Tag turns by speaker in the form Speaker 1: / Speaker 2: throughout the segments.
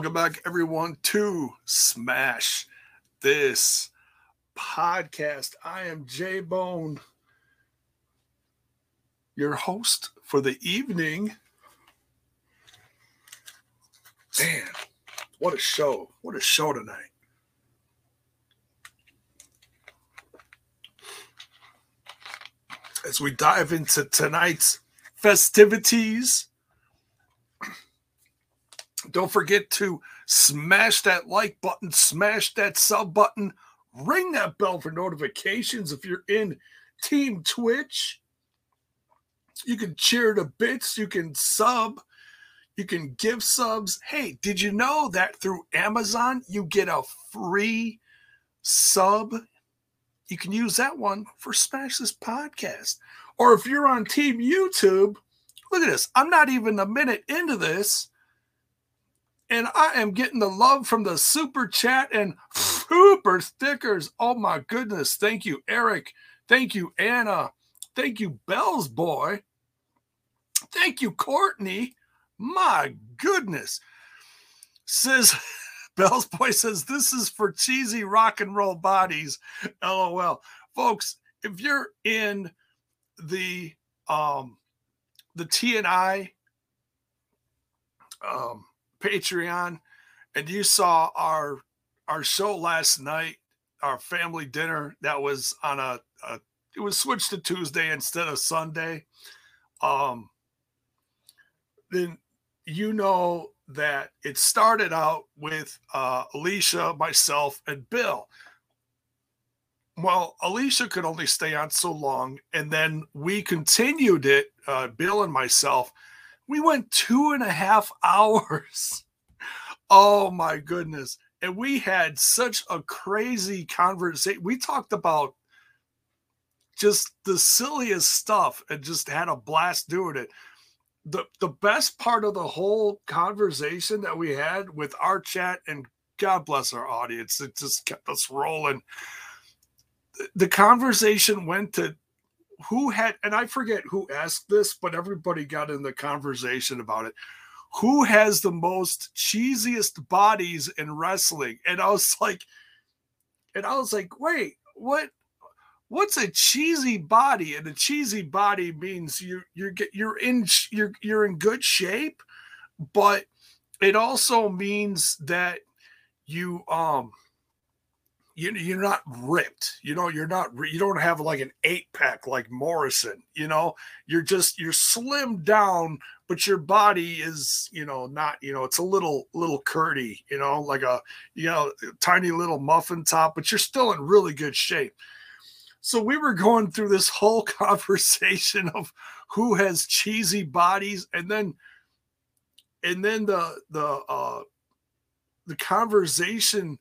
Speaker 1: Welcome back, everyone, to Smash This Podcast. I am J Bone, your host for the evening. Man, what a show! What a show tonight. As we dive into tonight's festivities, don't forget to smash that like button, smash that sub button, ring that bell for notifications if you're in Team Twitch. You can cheer to bits, you can sub, you can give subs. Hey, did you know that through Amazon you get a free sub? You can use that one for Smash This Podcast. Or if you're on Team YouTube, look at this. I'm not even a minute into this and I am getting the love from the super chat and super stickers. Oh my goodness. Thank you, Eric. Thank you, Anna. Thank you, Bell's Boy. Thank you, Courtney. My goodness. Says Bell's Boy says this is for cheesy rock and roll bodies. LOL. Folks, if you're in the um the TNI um Patreon and you saw our our show last night, our family dinner that was on a, a it was switched to Tuesday instead of Sunday. Um then you know that it started out with uh, Alicia, myself, and Bill. Well, Alicia could only stay on so long, and then we continued it, uh, Bill and myself, we went two and a half hours. Oh my goodness. And we had such a crazy conversation. We talked about just the silliest stuff and just had a blast doing it. The the best part of the whole conversation that we had with our chat and God bless our audience, it just kept us rolling. The conversation went to who had and I forget who asked this, but everybody got in the conversation about it. Who has the most cheesiest bodies in wrestling? And I was like, and I was like, wait, what? What's a cheesy body? And a cheesy body means you you're you're in you're you're in good shape, but it also means that you um you, you're not ripped you know you're not you don't have like an eight pack like morrison you know? You're just you're slimmed down but your body is you know not you know it's a little little curdy you know like a you know tiny little muffin top but you're still in really good shape. So we were going through this whole conversation of who has cheesy bodies and then and then the the uh the conversation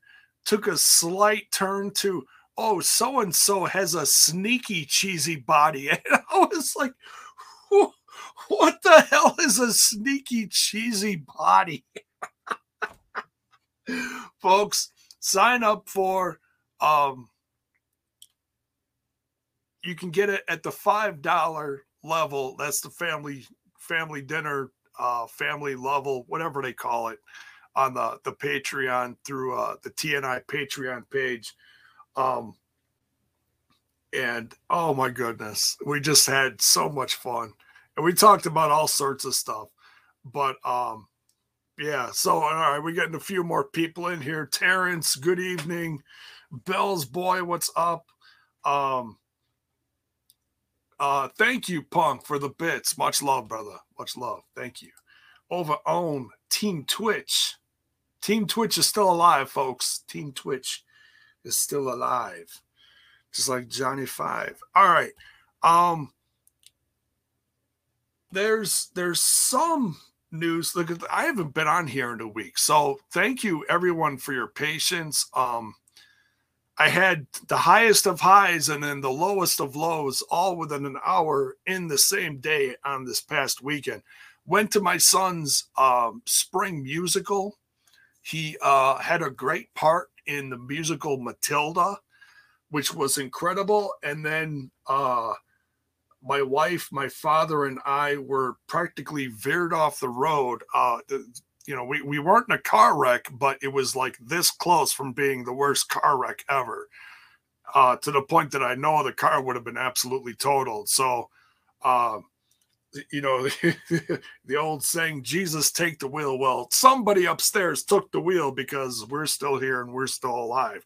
Speaker 1: took a slight turn to, oh, so and so has a sneaky cheesy body. And I was like, what the hell is a sneaky cheesy body? Folks, sign up for um you can get it at the five dollar level. That's the family family dinner, uh, family level, whatever they call it on the the Patreon through uh, the TNI Patreon page. Um, and oh my goodness, we just had so much fun, and we talked about all sorts of stuff. But um, yeah, so all right, we're getting a few more people in here. Terrence, good evening. Bell's boy, what's up? Um, uh, thank you, Punk, for the bits. Much love, brother. Much love. Thank you. Over on Team Twitch. Team Twitch is still alive, folks. Team Twitch is still alive. Just like Johnny Five. All right. Um there's there's some news. Look, I haven't been on here in a week. So thank you everyone for your patience. Um I had the highest of highs and then the lowest of lows all within an hour in the same day on this past weekend. Went to my son's um, spring musical he uh, had a great part in the musical Matilda, which was incredible. And then uh, my wife, my father, and I were practically veered off the road. Uh, you know, we, we weren't in a car wreck, but it was like this close from being the worst car wreck ever. Uh, to the point that I know the car would have been absolutely totaled. So, uh, you know, the old saying, Jesus, take the wheel. Well, somebody upstairs took the wheel because we're still here and we're still alive.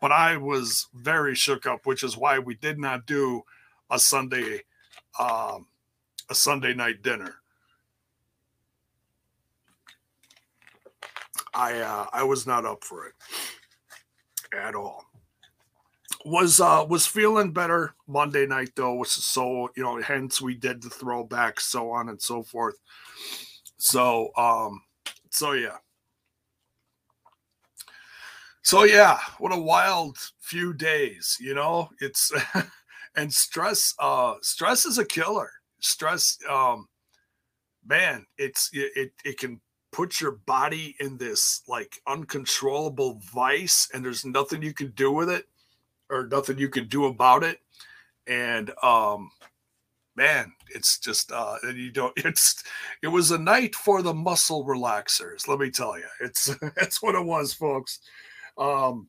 Speaker 1: But I was very shook up, which is why we did not do a Sunday, um, a Sunday night dinner. I uh, I was not up for it at all. Was uh was feeling better Monday night though, so you know, hence we did the throwback, so on and so forth. So um so yeah. So yeah, what a wild few days, you know. It's and stress uh stress is a killer. Stress um man, it's it it can put your body in this like uncontrollable vice and there's nothing you can do with it or nothing you can do about it. And um man it's just uh you don't it's it was a night for the muscle relaxers let me tell you it's that's what it was folks. Um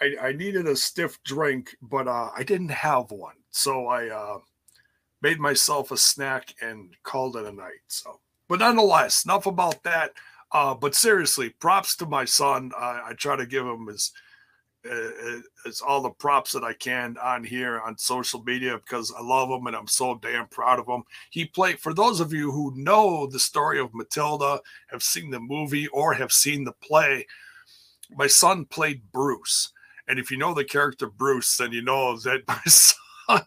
Speaker 1: i i needed a stiff drink but uh i didn't have one. So i uh made myself a snack and called it a night so. But nonetheless, enough about that. Uh, but seriously, props to my son. I, I try to give him as uh, as all the props that I can on here on social media because I love him and I'm so damn proud of him. He played for those of you who know the story of Matilda, have seen the movie or have seen the play. My son played Bruce, and if you know the character Bruce, then you know that my son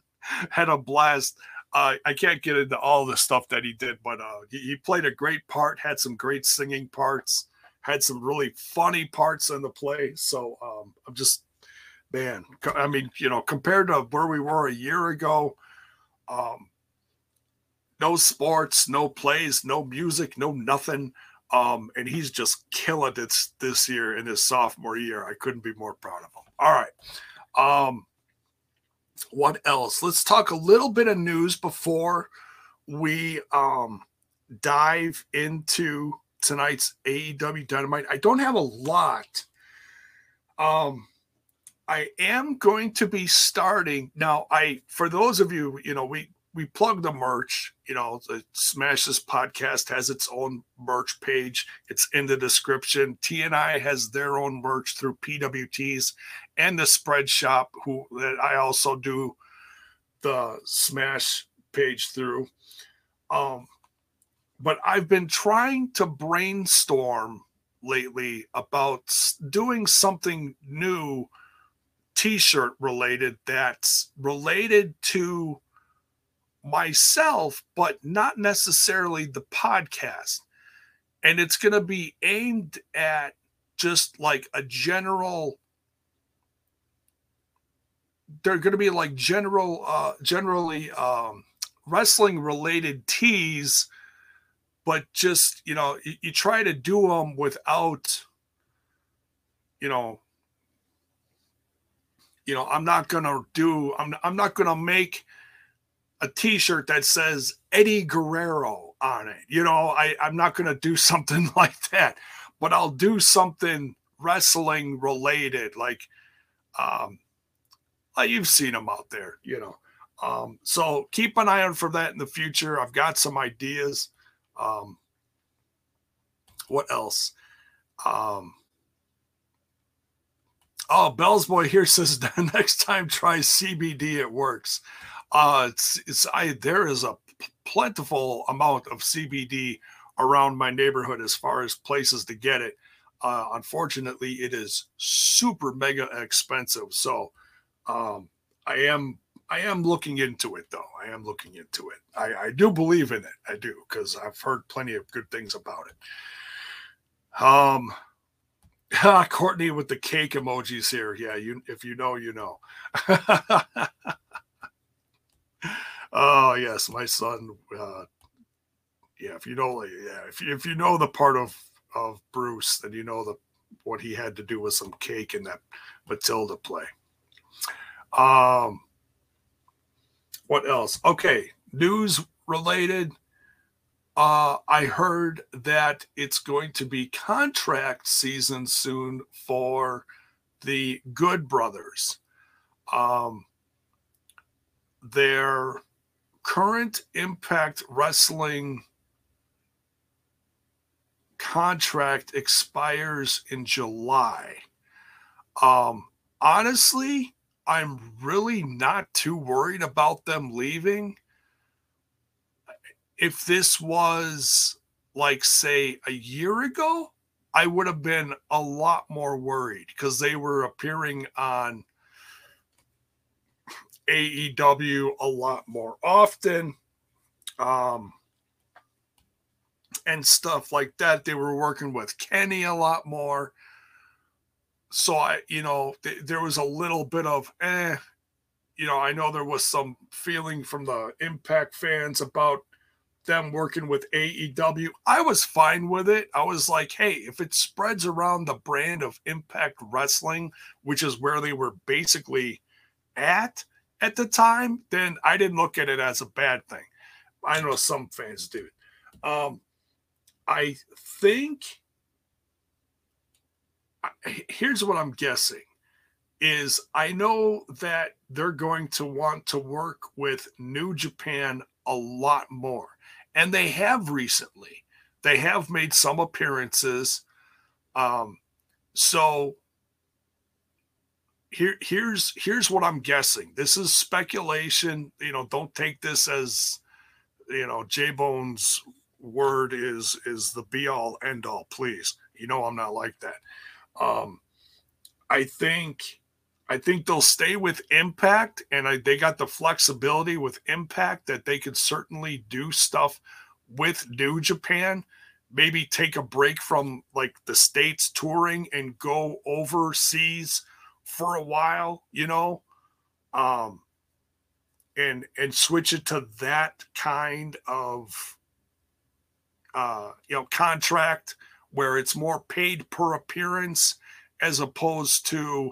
Speaker 1: had a blast uh, I can't get into all the stuff that he did, but uh, he, he, played a great part, had some great singing parts, had some really funny parts in the play. So um, I'm just, man, I mean, you know, compared to where we were a year ago, um, no sports, no plays, no music, no nothing. Um, and he's just killing it this year in his sophomore year. I couldn't be more proud of him. All right. Um, what else? Let's talk a little bit of news before we um, dive into tonight's AEW Dynamite. I don't have a lot. Um, I am going to be starting now. I for those of you, you know, we we plug the merch. You know, the Smash This podcast has its own merch page. It's in the description. TNI has their own merch through PWTs and the Spread Shop, who that I also do the Smash page through. Um, but I've been trying to brainstorm lately about doing something new t-shirt related that's related to myself, but not necessarily the podcast. And it's going to be aimed at just like a general they're going to be like general uh generally um wrestling related tees but just you know you, you try to do them without you know you know i'm not to do i'm i'm not to make a t-shirt that says Eddie Guerrero on it. You know, I, I'm not to do something like that, but I'll do something wrestling related. Like, um, you've seen them out there, you know. Um, so keep an eye out for that in the future. I've got some ideas. Um, what else? Um, oh, Bell's boy here says the next time try CBD. It works. Uh, it's, it's I there is a plentiful amount of CBD around my neighborhood as far as places to get it. Uh, unfortunately, it is super mega expensive. So um, I am I am looking into it though. I am looking into it. I, I do believe in it. I do because I've heard plenty of good things about it. Um, Courtney with the cake emojis here. Yeah, you if you know, you know. Oh yes, my son. Uh, yeah, if you know, yeah, if if you know the part of of Bruce, then you know the what he had to do with some cake in that Matilda play. Um, what else? Okay, news related. uh, I heard that it's going to be contract season soon for the Good Brothers. Um, their current Impact Wrestling contract expires in July. Um, honestly, I'm really not too worried about them leaving. If this was like, say, a year ago, I would have been a lot more worried because they were appearing on AEW a lot more often. Um, and stuff like that. They were working with Kenny a lot more. So I, you know, th- there was a little bit of eh, you know, I know there was some feeling from the Impact fans about them working with AEW. I was fine with it. I was like, hey, if it spreads around the brand of Impact Wrestling, which is where they were basically at at the time, then I didn't look at it as a bad thing. I know some fans do. Um, I think here's what I'm guessing is I know that they're going to want to work with New Japan a lot more. And they have recently. They have made some appearances. Um, so here here's here's what I'm guessing. This is speculation. You know, don't take this as you know, J Bones word is is the be all end all please you know i'm not like that um i think i think they'll stay with impact and I, they got the flexibility with impact that they could certainly do stuff with new japan maybe take a break from like the states touring and go overseas for a while you know? Um and and switch it to that kind of uh, you know contract where it's more paid per appearance as opposed to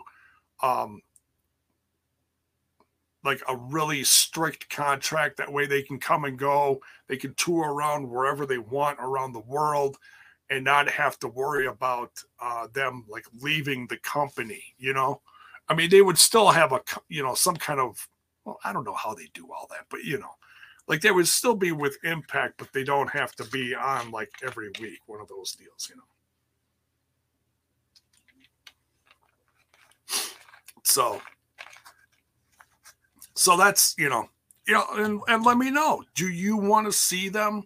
Speaker 1: um, like a really strict contract. That way they can come and go. They can tour around wherever they want around the world and not have to worry about uh, them like leaving the company, you know? I mean, they would still have a, you know, some kind of, well, I don't know how they do all that, but you know, like they would still be with impact but they don't have to be on like every week one of those deals you know? So so that's you know you know and, and let me know do you want to see them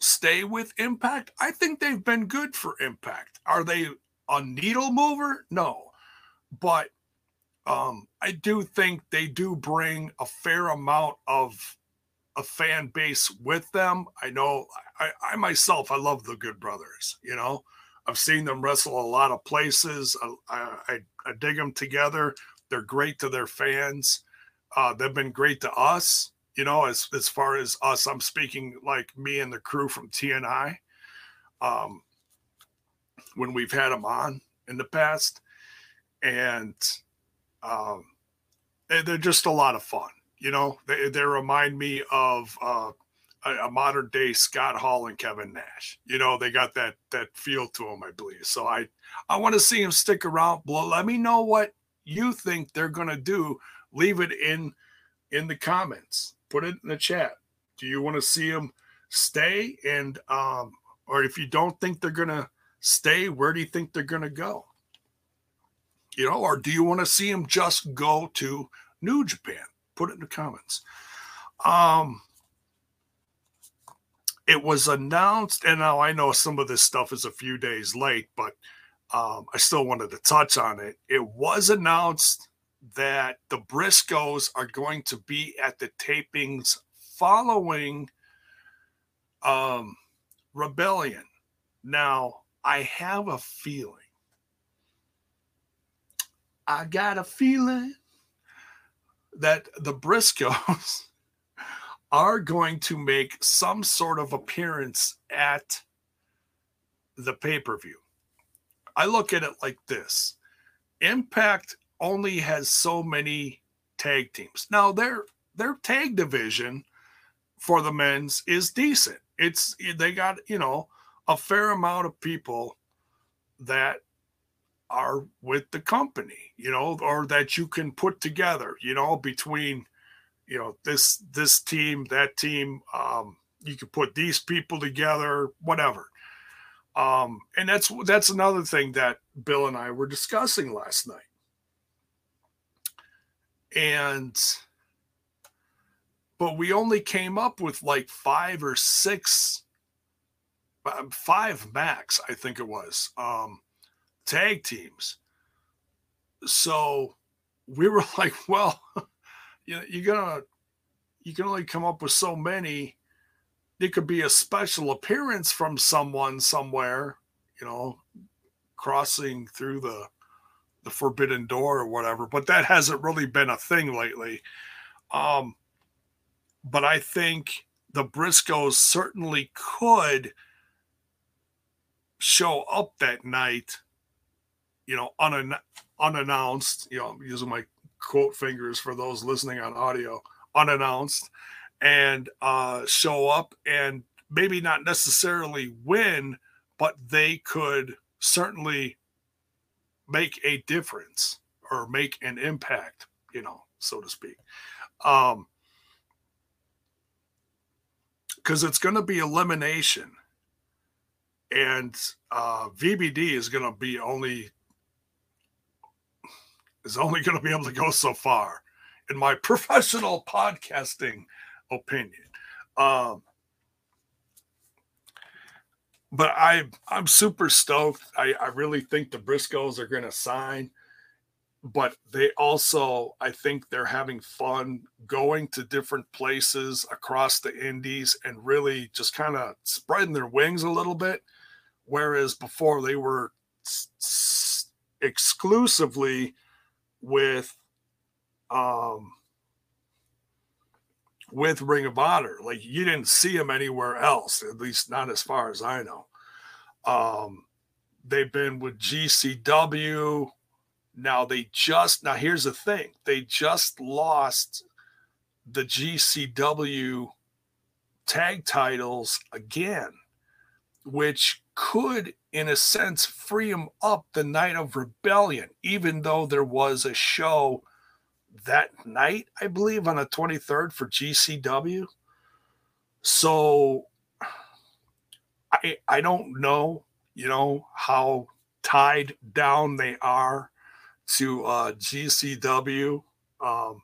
Speaker 1: stay with impact? I think they've been good for impact. Are they a needle mover? No but um, I do think they do bring a fair amount of a fan base with them. I know I, I myself, I love the Good Brothers. You know, I've seen them wrestle a lot of places. I, I, I dig them together. They're great to their fans. Uh, they've been great to us. You know, as as far as us, I'm speaking like me and the crew from TNI. Um, when we've had them on in the past, and um, they're just a lot of fun. You know, they, they remind me of uh, a, a, modern day Scott Hall and Kevin Nash. You know, they got that that feel to them, I believe. So I I want to see them stick around. Well, let me know what you think they're to do. Leave it in in the comments. Put it in the chat. Do you want to see them stay? And um, or if you don't think they're to stay, where do you think they're to go? You know, or do you want to see him just go to New Japan? Put it in the comments. Um, it was announced, and now I know some of this stuff is a few days late, but um, I still wanted to touch on it. It was announced that the Briscoes are going to be at the tapings following um, Rebellion. Now, I have a feeling I got a feeling that the Briscoes are going to make some sort of appearance at the pay per view. I look at it like this Impact only has so many tag teams. Now, their, their tag division for the men's is decent. It's they got, you know, a fair amount of people that are with the company, you know, or that you can put together, you know, between you know this this team, that team, um, you can put these people together, whatever. Um, and that's that's another thing that Bill and I were discussing last night. And but we only came up with like five or six um, five max, I think it was, um, tag teams. So we were like, well, you know, you're gonna you can only come up with so many it could be a special appearance from someone somewhere, you know, crossing through the the forbidden door or whatever, but that hasn't really been a thing lately. Um, but I think the Briscoes certainly could show up that night, you know, unan- unannounced. You know, I'm using my quote fingers for those listening on audio, unannounced, and uh, show up and maybe not necessarily win, but they could certainly make a difference or make an impact, you know, so to speak. Um, because it's going to be elimination, and uh, VBD is going to be only is only going to be able to go so far, in my professional podcasting opinion. Um, but I I'm super stoked. I, I really think the Briscoes are going to sign, but they also I think they're having fun going to different places across the Indies and really just kind of spreading their wings a little bit. Whereas before they were s- exclusively with um with Ring of Honor. Like you didn't see him anywhere else, at least not as far as I know. Um, they've been with GCW. Now they just now here's the thing: they just lost the GCW tag titles again, which could, in a sense, free them up the night of rebellion, even though there was a show that night, I believe, on the 23rd for GCW. So I I don't know, you know, how tied down they are to uh, GCW. Um,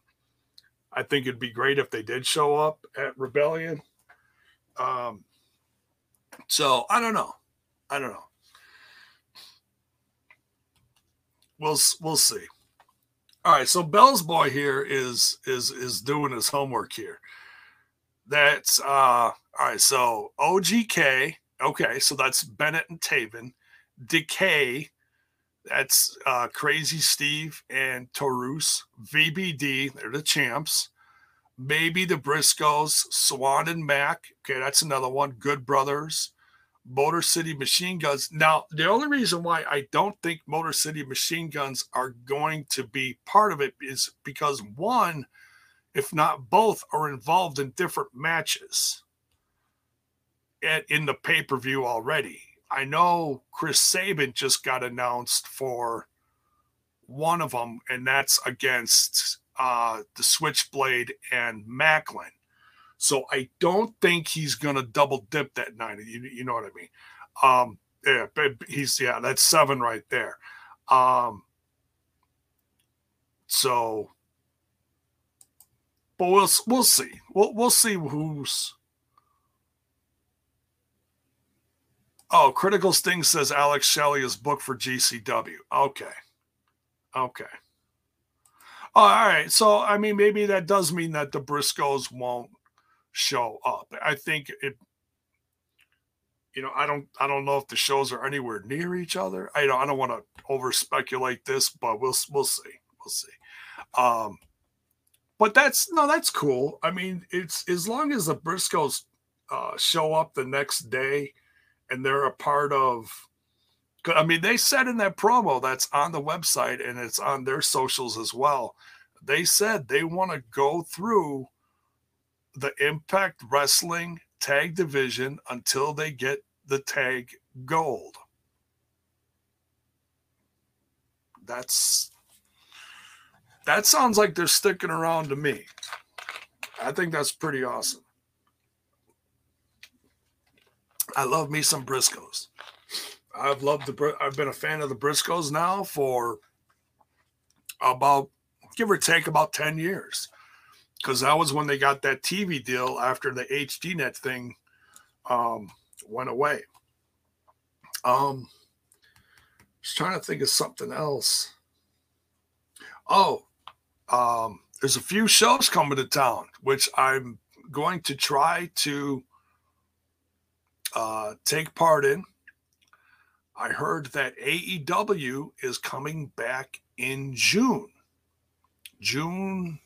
Speaker 1: I think it'd be great if they did show up at Rebellion. Um, so I don't know. I don't know. We'll we'll see. All right, so Bell's boy here is is is doing his homework here. That's uh all right, so OGK, okay, so that's Bennett and Taven. Decay, that's uh Crazy Steve and Taurus. VBD, they're the champs. Maybe the Briscoes, Swann and Mack. Okay, that's another one. Good Brothers. Motor City Machine Guns. Now, the only reason why I don't think Motor City Machine Guns are going to be part of it is because one, if not both, are involved in different matches at, in the pay per view already. I know Chris Sabin just got announced for one of them, and that's against uh, the Switchblade and Maclin. So I don't think he's going to double dip that night. You, you know what I mean? Um, yeah, he's yeah, that's seven right there. Um, so, but we'll we'll see. We'll we'll see who's. Oh, Critical Sting says Alex Shelley is booked for GCW. Okay, okay. All right. So I mean, maybe that does mean that the Briscoes won't show up. I think it you know, I don't I don't know if the shows are anywhere near each other. I don't I don't want to over speculate this, but we'll we'll see. We'll see. Um but that's no, that's cool. I mean, it's as long as the Briscoes uh, show up the next day and they're a part of I mean, they said in that promo that's on the website and it's on their socials as well. They said they want to go through the Impact Wrestling tag division until they get the tag gold. That's that sounds like they're sticking around to me. I think that's pretty awesome. I love me some Briscoes. I've loved the I've been a fan of the Briscoes now for about give or take about 10 years. Cause that was when they got that TV deal after the HDNet thing um, went away. Um just trying to think of something else. Oh, um, there's a few shows coming to town, which I'm going to try to uh, take part in. I heard that AEW is coming back in June, June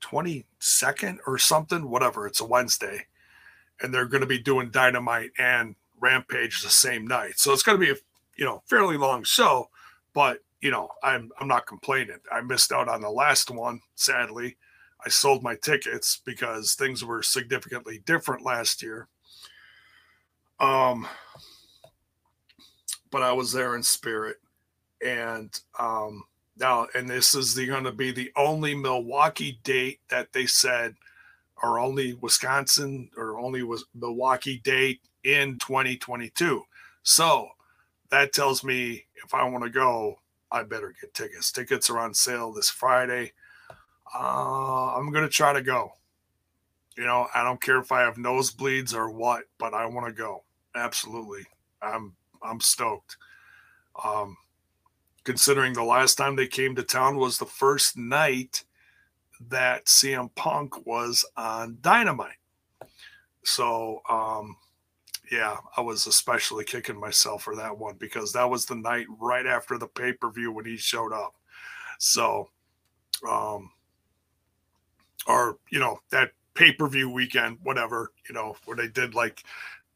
Speaker 1: 22nd or something, whatever. It's a Wednesday. And they're going to be doing Dynamite and Rampage the same night. So it's going to be a you know fairly long show, but you know, I'm I'm not complaining. I missed out on the last one, sadly. I sold my tickets because things were significantly different last year. Um but I was there in spirit. And um now and this is going to be the only Milwaukee date that they said or only Wisconsin or only was Milwaukee date in 2022. So that tells me if I want to go, I better get tickets. Tickets are on sale this Friday. Uh, I'm going to try to go. You know, I don't care if I have nosebleeds or what, but I want to go. Absolutely. I'm I'm stoked. Um, considering the last time they came to town was the first night that CM Punk was on Dynamite. So, um, yeah, I was especially kicking myself for that one because that was the night right after the pay per view when he showed up. So, um, or you know that pay per view weekend, whatever you know, where they did like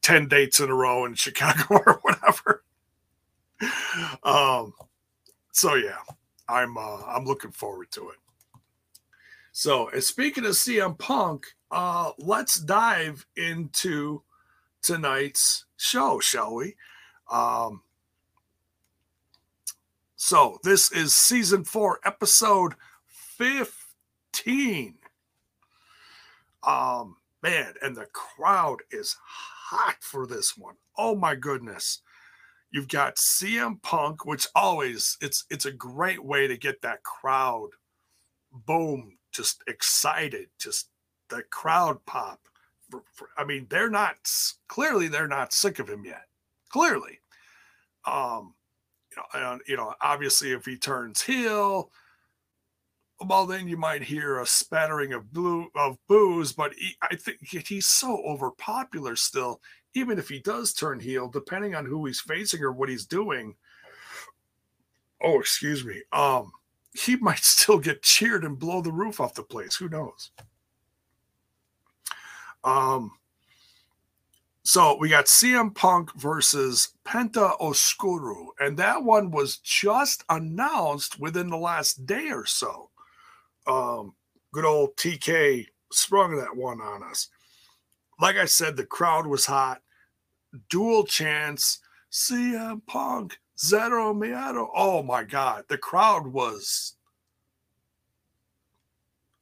Speaker 1: ten dates in a row in Chicago or whatever. um, so yeah, I'm uh, I'm looking forward to it. So, and speaking of CM Punk, uh, let's dive into tonight's show, shall we? Um, so this is season four, episode 15. Um, man, and the crowd is hot for this one. Oh my goodness. You've got CM Punk, which always it's it's a great way to get that crowd boom, just excited, just the crowd pop. I mean, they're not clearly they're not sick of him yet. Clearly, um, you know, and, you know, obviously, if he turns heel, well, then you might hear a spattering of blue of booze. But he, I think he's so overpopular still. Even if he does turn heel, depending on who he's facing or what he's doing. Oh, excuse me. Um, he might still get cheered and blow the roof off the place. Who knows? Um, so we got CM Punk versus Penta Oscuro, and that one was just announced within the last day or so. Um, good old TK sprung that one on us. Like I said, the crowd was hot. Dual chance, CM Punk, Zero Miedo. Oh my God, the crowd was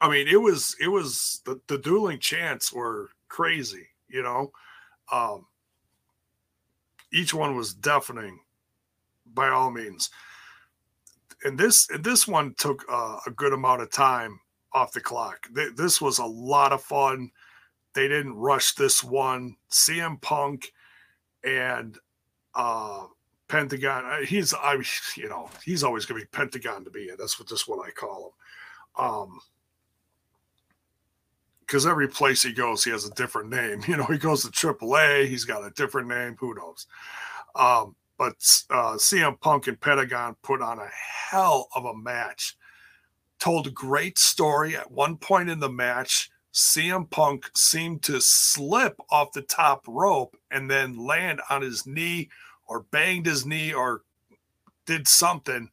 Speaker 1: I mean, it was it was the, the dueling chants were crazy, you know. Um, each one was deafening by all means. And this and this one took uh, a good amount of time off the clock. This was a lot of fun. They didn't rush this one. CM Punk and uh, Pentagon. Uh, he's I you know he's always going to be Pentagon to be it. That's what just what I call him. Um, because every place he goes, he has a different name. You know, he goes to AAA, he's got a different name. Who knows? Um, but uh, CM Punk and Pentagon put on a hell of a match. Told a great story. At one point in the match, CM Punk seemed to slip off the top rope and then land on his knee or banged his knee or did something.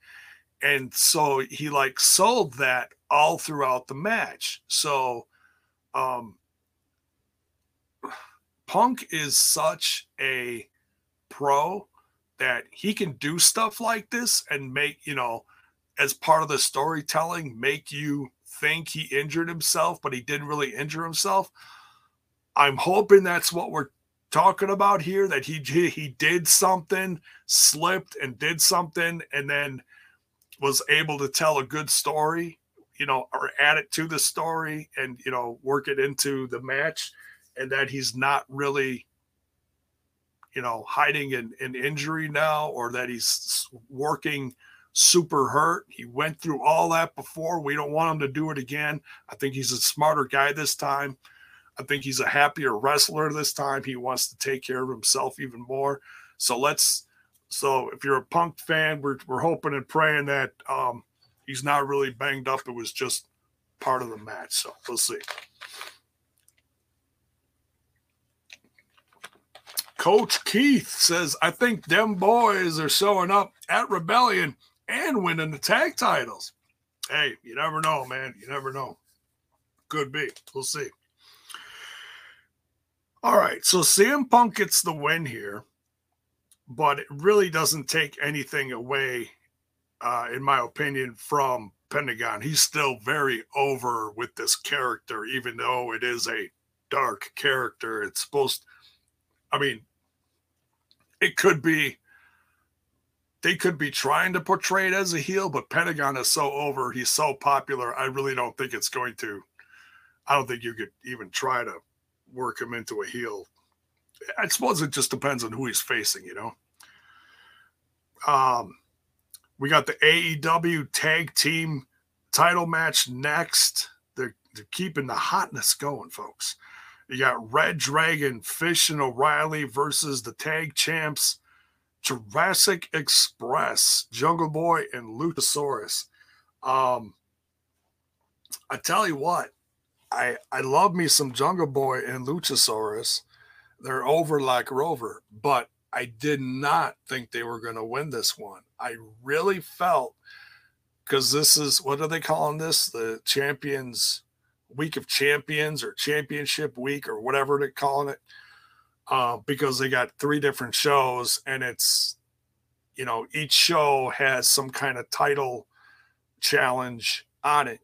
Speaker 1: And so he like sold that all throughout the match. So Um, Punk is such a pro that he can do stuff like this and make, you know, as part of the storytelling, make you think he injured himself, but he didn't really injure himself. I'm hoping that's what we're talking about here that he he did something, slipped and did something and then was able to tell a good story, you know, or add it to the story and you know, work it into the match and that he's not really you know hiding an, an injury now or that he's working super hurt. He went through all that before. We don't want him to do it again. I think he's a smarter guy this time. I think he's a happier wrestler this time. He wants to take care of himself even more. So let's so if you're a punk fan we're, we're hoping and praying that um he's not really banged up. It was just part of the match. So we'll see. Coach Keith says, I think them boys are showing up at Rebellion and winning the tag titles. Hey, you never know, man. You never know. Could be. We'll see. All right. So CM Punk gets the win here, but it really doesn't take anything away, uh, in my opinion, from Pentagon. He's still very over with this character, even though it is a dark character. It's supposed, I mean, it could be they could be trying to portray it as a heel, but Pentagon is so over, he's so popular. I really don't think it's going to. I don't think you could even try to work him into a heel. I suppose it just depends on who he's facing, you know. Um, we got the AEW tag team title match next. They're, they're keeping the hotness going, folks. You got Red Dragon, Fish, and O'Reilly versus the tag champs, Jurassic Express, Jungle Boy, and Luchasaurus. Um, I tell you what, I I love me some Jungle Boy and Luchasaurus. They're over like Rover, but I did not think they were going to win this one. I really felt because this is what are they calling this? The champions week of champions or championship week or whatever they're calling it uh, because they got three different shows and it's you know each show has some kind of title challenge on it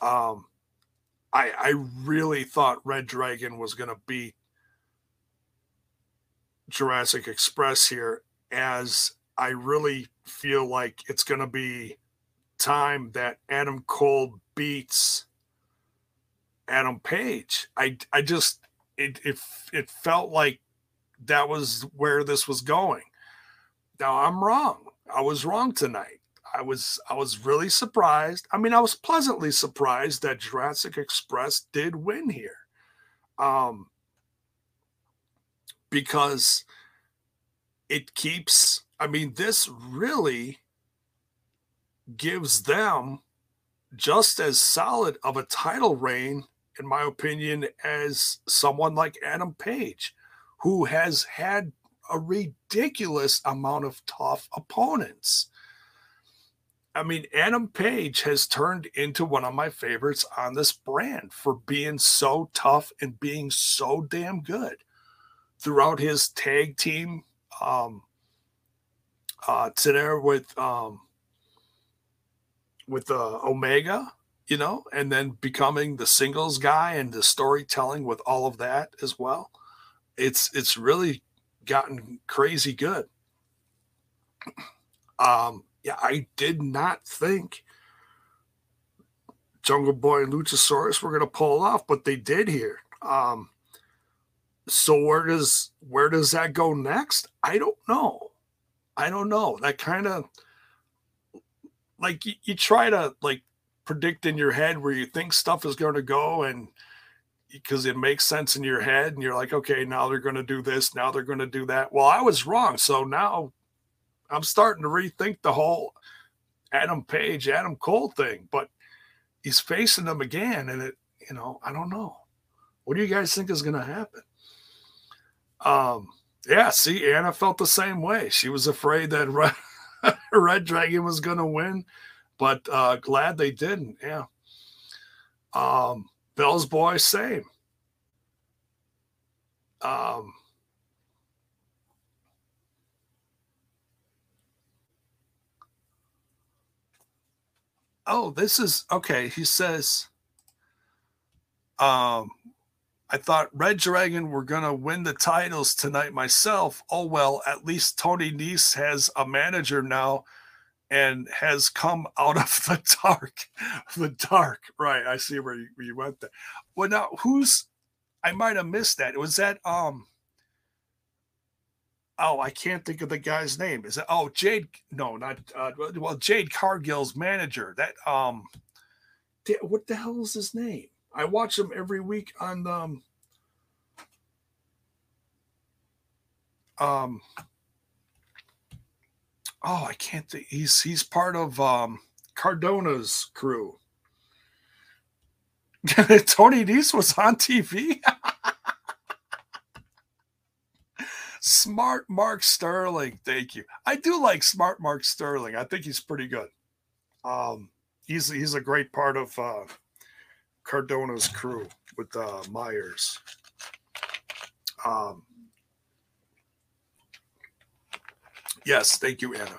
Speaker 1: um i i really thought red dragon was going to beat jurassic express here as i really feel like it's going to be time that adam cole beats Adam Page. I I just it it it felt like that was where this was going. Now I'm wrong. I was wrong tonight. I was I was really surprised. I mean, I was pleasantly surprised that Jurassic Express did win here. Um because it keeps I mean, this really gives them just as solid of a title reign in my opinion, as someone like Adam Page, who has had a ridiculous amount of tough opponents. I mean, Adam Page has turned into one of my favorites on this brand for being so tough and being so damn good throughout his tag team um uh to there with um with uh Omega you know, and then becoming the singles guy and the storytelling with all of that as well. It's it's really gotten crazy good. Um, yeah, I did not think Jungle Boy and Luchasaurus were gonna pull off, but they did here. Um, so where does where does that go next? I don't know. I don't know. That kind of like you, you try to like predict in your head where you think stuff is going to go and because it makes sense in your head and you're like okay now they're going to do this now they're going to do that. Well i was wrong so now i'm starting to rethink the whole adam page adam cole thing but he's facing them again and it you know i don't know. What do you guys think is going to happen? Um yeah see anna felt the same way. She was afraid that red, red dragon was going to win but uh, glad they didn't. Yeah. Um, Bill's boy, same. Um, oh, this is okay. He says, um, I thought Red Dragon were going to win the titles tonight myself. Oh, well, at least Tony Nese has a manager now and has come out of the dark. the dark. Right. I see where you, where you went there. Well, now, who's, I might have missed that. Was that, um, oh, I can't think of the guy's name. Is it, oh, Jade, no, not, uh, well, Jade Cargill's manager. That, um, what the hell is his name? I watch him every week on um um oh I can't think he's he's part of um Cardona's crew. Tony Nese was on TV. Smart Mark Sterling, thank you. I do like Smart Mark Sterling. I think he's pretty good. Um, he's he's a great part of uh, Cardona's crew with uh, Myers. Um, yes, thank you, Anna.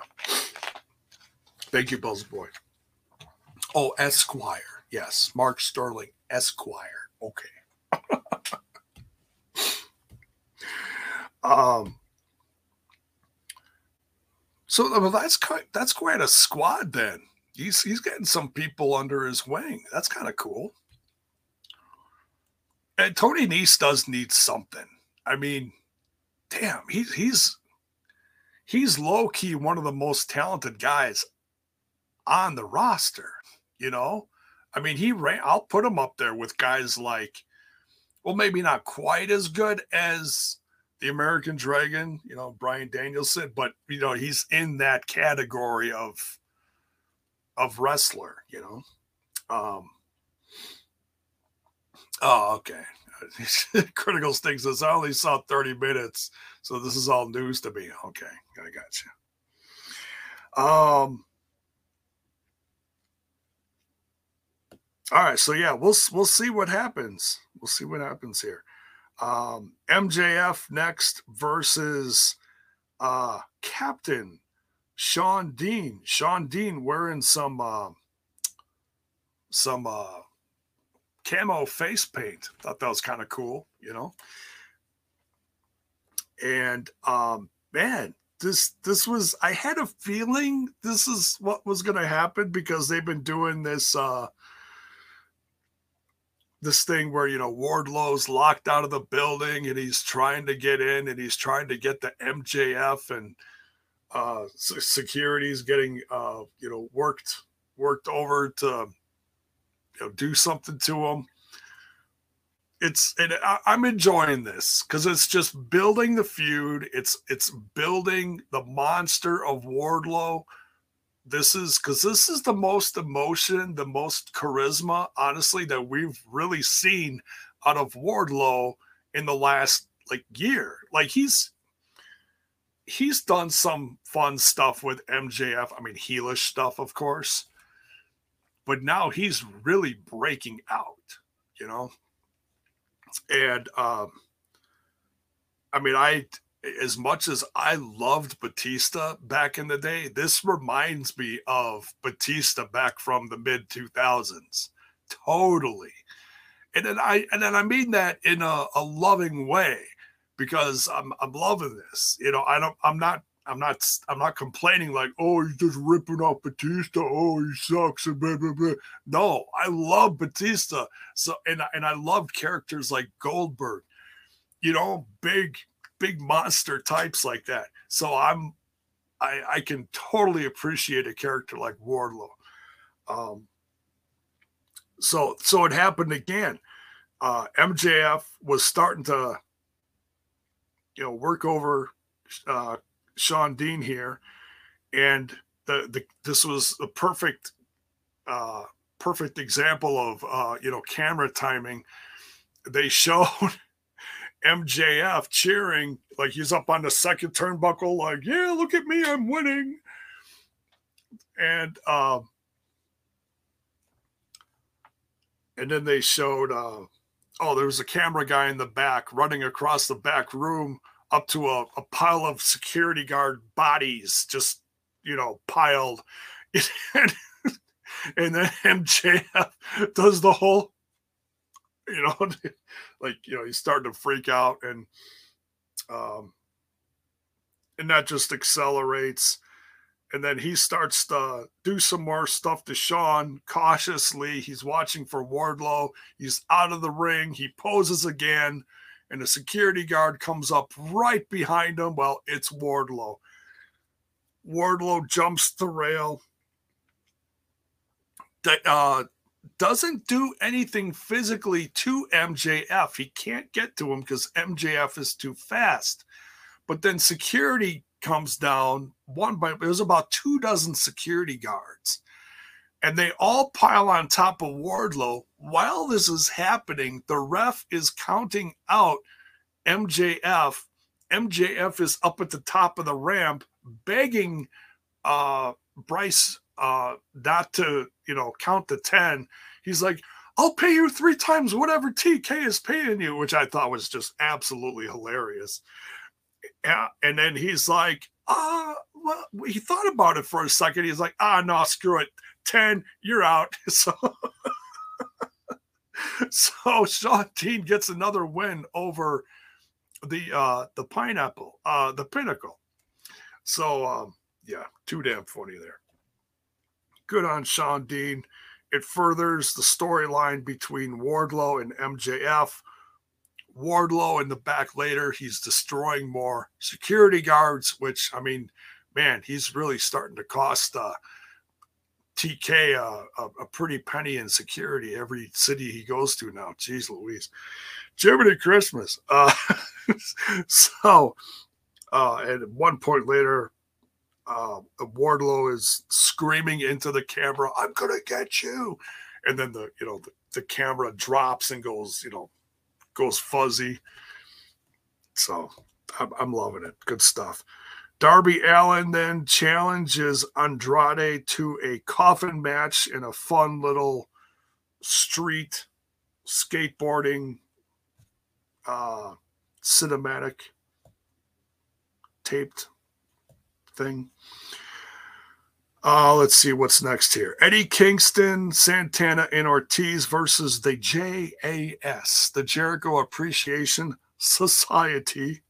Speaker 1: Thank you, Buzz Boy. Oh, Esquire. Yes, Mark Sterling, Esquire. Okay. um. So well, that's quite that's quite a squad then. He's he's getting some people under his wing. That's kind of cool and Tony Nese does need something. I mean, damn, he's he's he's low key one of the most talented guys on the roster. You know, I mean, he ran. I'll put him up there with guys like, well, maybe not quite as good as the American Dragon, you know, Bryan Danielson, but you know, he's in that category of of wrestler. You know, um, Oh, okay. Critical says, I only saw 30 minutes, so this is all news to me. Okay, I got you. Um, all right, so yeah, we'll we'll see what happens. We'll see what happens here. Um, MJF next versus uh, Captain Shawn Dean. Shawn Dean wearing some uh, some uh, camo face paint. Thought that was kind of cool, you know. And um, man, this this was I had a feeling this is what was going to happen because they've been doing this uh this thing where you know Wardlow's locked out of the building and he's trying to get in and he's trying to get the MJF and uh security's getting uh you know worked worked over to you know, do something to them. It's and I, I'm enjoying this because it's just building the feud. It's it's building the monster of Wardlow. This is because this is the most emotion, the most charisma, honestly, that we've really seen out of Wardlow in the last like year. Like he's he's done some fun stuff with MJF. I mean, heelish stuff, of course but now he's really breaking out, you know. And um, I mean, I as much as I loved Batista back in the day, this reminds me of Batista back from the mid 2000s. Totally. And then I and then I mean that in a, a loving way because I'm I'm loving this. You know, I don't I'm not I'm not I'm not complaining like, oh, he's just ripping off Batista. Oh, he sucks and blah blah blah. No, I love Batista. So and and I love characters like Goldberg, you know, big big monster types like that. So I'm I I can totally appreciate a character like Wardlow. Um so so it happened again. Uh MJF was starting to you know work over uh Shawn Dean here, and the, the this was a perfect uh, perfect example of uh, you know camera timing. They showed MJF cheering like he's up on the second turnbuckle, like yeah, look at me, I'm winning, and. Uh, and then they showed uh, oh there was a camera guy in the back running across the back room up to a, a pile of security guard bodies just you know piled and, and then mjf does the whole you know like you know he's starting to freak out and um and that just accelerates and then he starts to do some more stuff to Shawn cautiously. He's watching for Wardlow. He's out of the ring. He poses again, and a security guard comes up right behind him. Well, it's Wardlow. Wardlow jumps the rail. Uh, doesn't do anything physically to MJF. He can't get to him because MJF is too fast. But then security comes down one by was about two dozen security guards and they all pile on top of Wardlow. While this is happening, the ref is counting out MJF. MJF is up at the top of the ramp begging uh, Bryce uh, not to, you know, count the 10. He's like, I'll pay you three times whatever TK is paying you, which I thought was just absolutely hilarious. And then he's like, uh, well, he thought about it for a second. He's like, ah, no, screw it. 10, you're out. So, so Shawn Dean gets another win over the uh the pineapple, uh the pinnacle. So um, yeah, too damn funny there. Good on Shawn Dean. It furthers the storyline between Wardlow and MJF. Wardlow in the back later. He's destroying more security guards, which I mean, man, he's really starting to cost uh, TK a, a, pretty penny in security every city he goes to now. Jeez Louise. Jiminy Christmas. Uh, so, uh, at one point later, uh, Wardlow is screaming into the camera, "I'm gonna get you!" And then the you know the, the camera drops and goes you know goes fuzzy. So I'm, I'm loving it. Good stuff. Darby Allin then challenges Andrade to a coffin match in a fun little street skateboarding uh, cinematic taped thing. Uh, let's see what's next here. Eddie Kingston, Santana, and Ortiz versus the JAS, the Jericho Appreciation Society.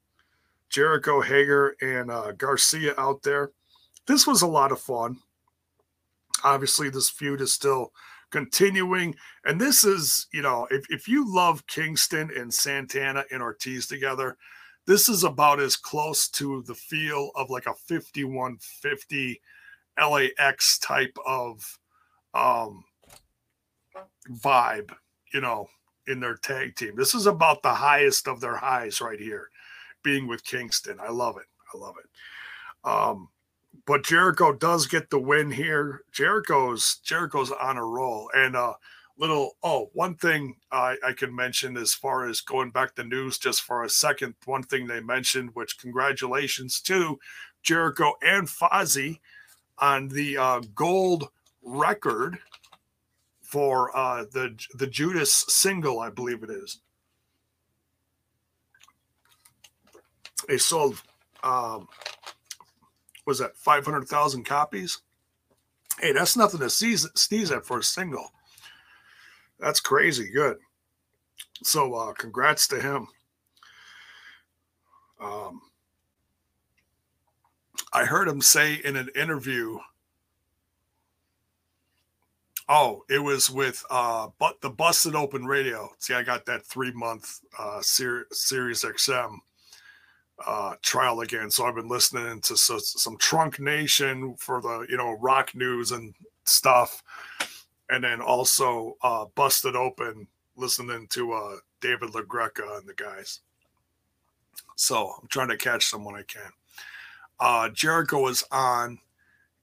Speaker 1: Jericho Hager and uh, Garcia out there. This was a lot of fun. Obviously, this feud is still continuing. And this is, you know, if, if you love Kingston and Santana and Ortiz together, this is about as close to the feel of like a 5150 LAX type of um, vibe, you know, in their tag team. This is about the highest of their highs right here, being with Kingston. I love it. I love it. Um, but Jericho does get the win here. Jericho's Jericho's on a roll. And uh little oh, one thing I, I can mention as far as going back to news just for a second. One thing they mentioned, which congratulations to Jericho and Fozzy on the uh, gold record for uh, the the Judas single, I believe it is. They sold, um, was that five hundred thousand copies? Hey, that's nothing to sneeze, sneeze at for a single. That's crazy good. So, uh, congrats to him. Um, I heard him say in an interview. Oh, it was with uh, but the Busted Open Radio. See, I got that three month uh, Sir- Sirius XM uh, trial again, so I've been listening to so, some Trunk Nation for the you know rock news and stuff, and then also uh, Busted Open, listening to uh, David LaGreca and the guys. So I'm trying to catch them when I can uh, Jericho was on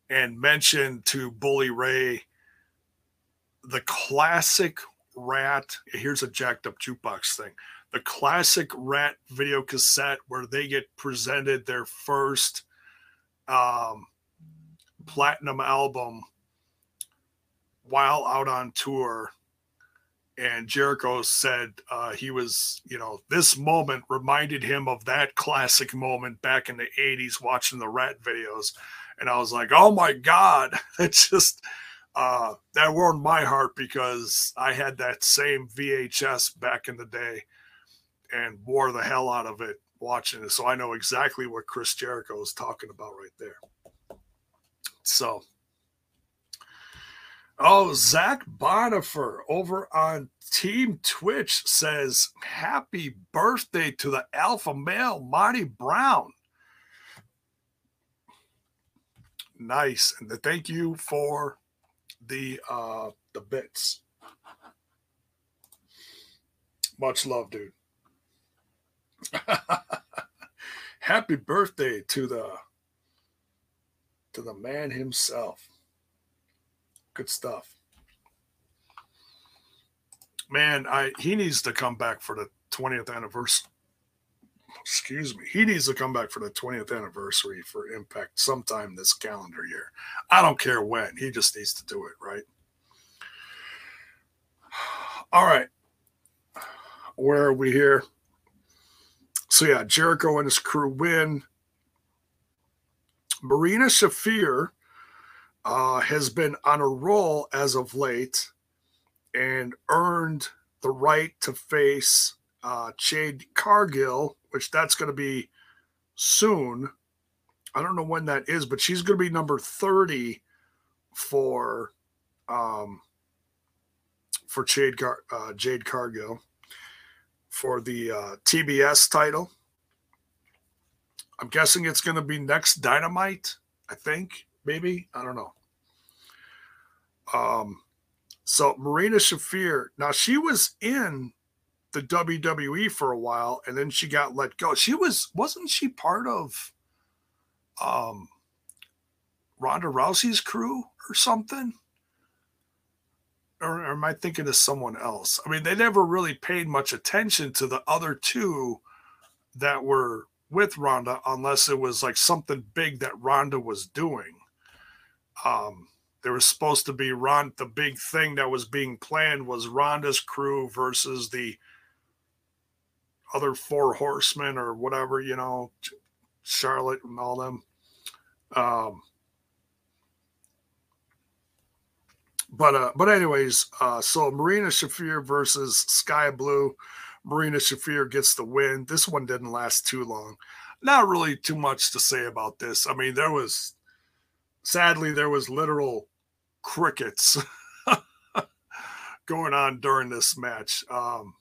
Speaker 1: and mentioned to Bully Ray the classic rat. Here's a jacked up jukebox thing. The classic rat video cassette where they get presented their first um, platinum album while out on tour. And Jericho said uh, he was, you know, this moment reminded him of that classic moment back in the 80s watching the rat videos. And I was like, oh my God, that just, uh, that warmed my heart because I had that same VHS back in the day and wore the hell out of it watching it. So I know exactly what Chris Jericho is talking about right there. So, oh, Zach Bonifer over on Team Twitch says, Happy birthday to the alpha male, Monty Brown. Nice. And thank you for the uh the bits. Much love, dude. Happy birthday to the to the man himself. Good stuff. Man, I he needs to come back for the 20th anniversary. Excuse me. He needs to come back for the 20th anniversary for Impact sometime this calendar year. I don't care when. He just needs to do it, right? All right. Where are we here? So yeah, Jericho and his crew win. Marina Shafir uh, has been on a roll as of late and earned the right to face uh, Jade Cargill, which that's going to be soon. I don't know when that is, but she's going to be number 30 for um, for Jade, Car- uh, Jade Cargill for the uh, TBS title. I'm guessing it's going to be next Dynamite. I think maybe I don't know. Um, so Marina Shafir, now she was in the WWE for a while, and then she got let go. She was wasn't she part of um Ronda Rousey's crew or something? or, or am I thinking of someone else? I mean, they never really paid much attention to the other two that were with Ronda unless it was like something big that Ronda was doing. Um, there was supposed to be Ron. The big thing that was being planned was Ronda's crew versus the other four horsemen or whatever, you know, Charlotte and all them. Um, but uh, but anyways, uh, so Marina Shafir versus Skye Blue. Marina Shafir gets the win. This one didn't last too long. Not really too much to say about this. I mean, there was sadly there was literal crickets going on during this match. Um,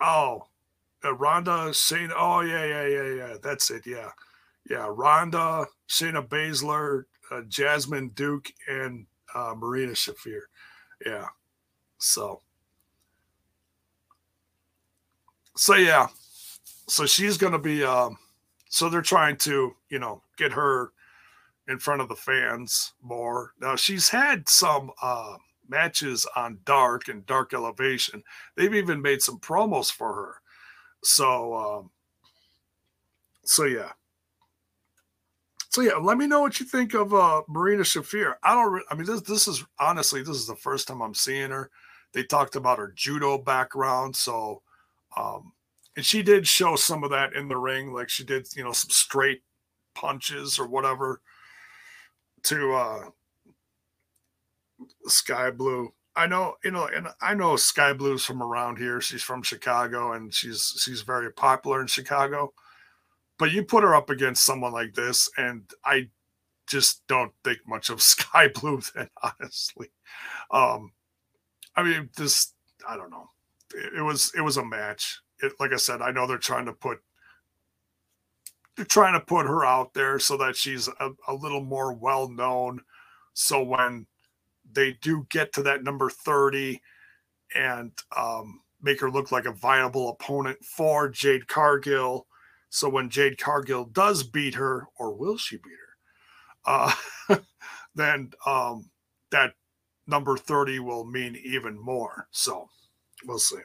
Speaker 1: oh, uh, Ronda saying, "Oh yeah, yeah, yeah, yeah." That's it. Yeah yeah, Ronda, Shayna Baszler, uh, Jessamyn Duke, and uh, Marina Shafir. Yeah. So, so yeah. So she's to be, um, so they're trying to, you know, get her in front of the fans more. Now, she's had some uh, matches on Dark and Dark Elevation. They've even made some promos for her. So, um, so yeah. So yeah, let me know what you think of uh, Marina Shafir. I don't. I mean, this this is honestly this is the first time I'm seeing her. They talked about her judo background, so um, and she did show some of that in the ring, like she did, you know, some straight punches or whatever to uh, Skye Blue. I know, you know, and I know Skye Blue's from around here. She's from Chicago, and she's she's very popular in Chicago. But you put her up against someone like this, and I just don't think much of Skye Blue then, honestly. Um, I mean, this I don't know. It, it was it was a match. It, like I said, I know they're trying to put they're trying to put her out there so that she's a, a little more well known. So when they do get to that number 30 and um, make her look like a viable opponent for Jade Cargill, so when Jade Cargill does beat her, or will she beat her, uh, then um, that number 30 will mean even more. So we'll see.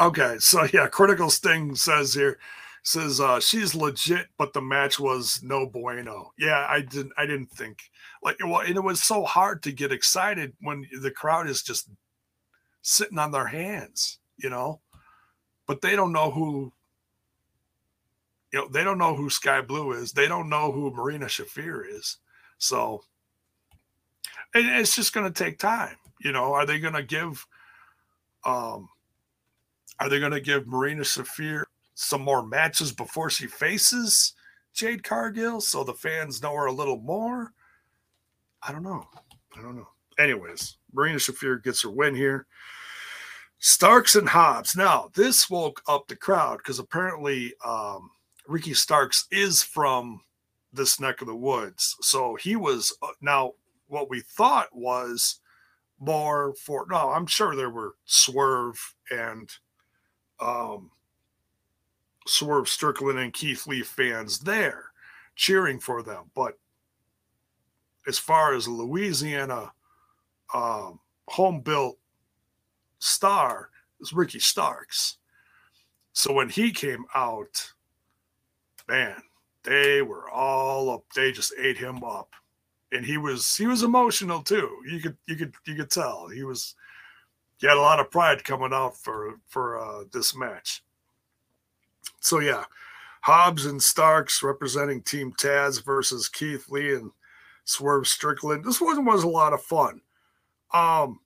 Speaker 1: Okay, so yeah, Critical Sting says here says uh, she's legit, but the match was no bueno. Yeah, I didn't. I didn't think like well, and it was so hard to get excited when the crowd is just sitting on their hands, you know. But they don't know who. You know, they don't know who Skye Blue is. They don't know who Marina Shafir is. So, and it's just going to take time. You know, are they going to give? Um, are they going to give Marina Shafir some more matches before she faces Jade Cargill so the fans know her a little more? I don't know. I don't know. Anyways, Marina Shafir gets her win here. Starks and Hobbs. Now, this woke up the crowd because apparently um, Ricky Starks is from this neck of the woods. So he was uh, now what we thought was more for no, I'm sure there were Swerve and um, Swerve Strickland and Keith Lee fans there cheering for them. But as far as Louisiana um, home built star is Ricky Starks. So when he came out, man, they were all up. They just ate him up, and he was he was emotional too. You could you could you could tell he was he had a lot of pride coming out for for uh, this match. So yeah, Hobbs and Starks representing Team Taz versus Keith Lee and Swerve Strickland. This one was a lot of fun. Um,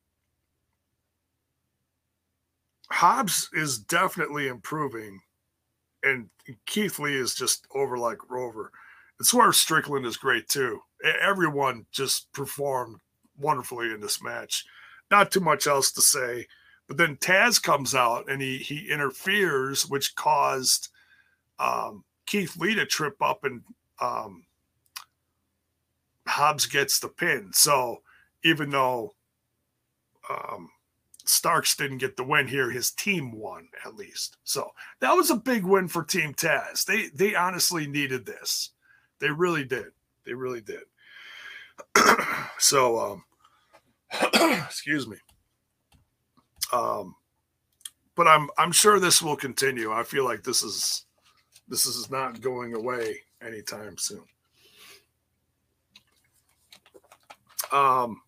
Speaker 1: Hobbs is definitely improving, and Keith Lee is just over like Rover. And Swerve Strickland is great too. Everyone just performed wonderfully in this match. Not too much else to say. But then Taz comes out and he he interferes, which caused um, Keith Lee to trip up and um, Hobbs gets the pin. So even though um, Starks didn't get the win here, his team won at least. So that was a big win for Team Taz. They they honestly needed this. They really did. They really did. so um, excuse me. Um, but I'm I'm sure this will continue. I feel like this is this is not going away anytime soon. Um,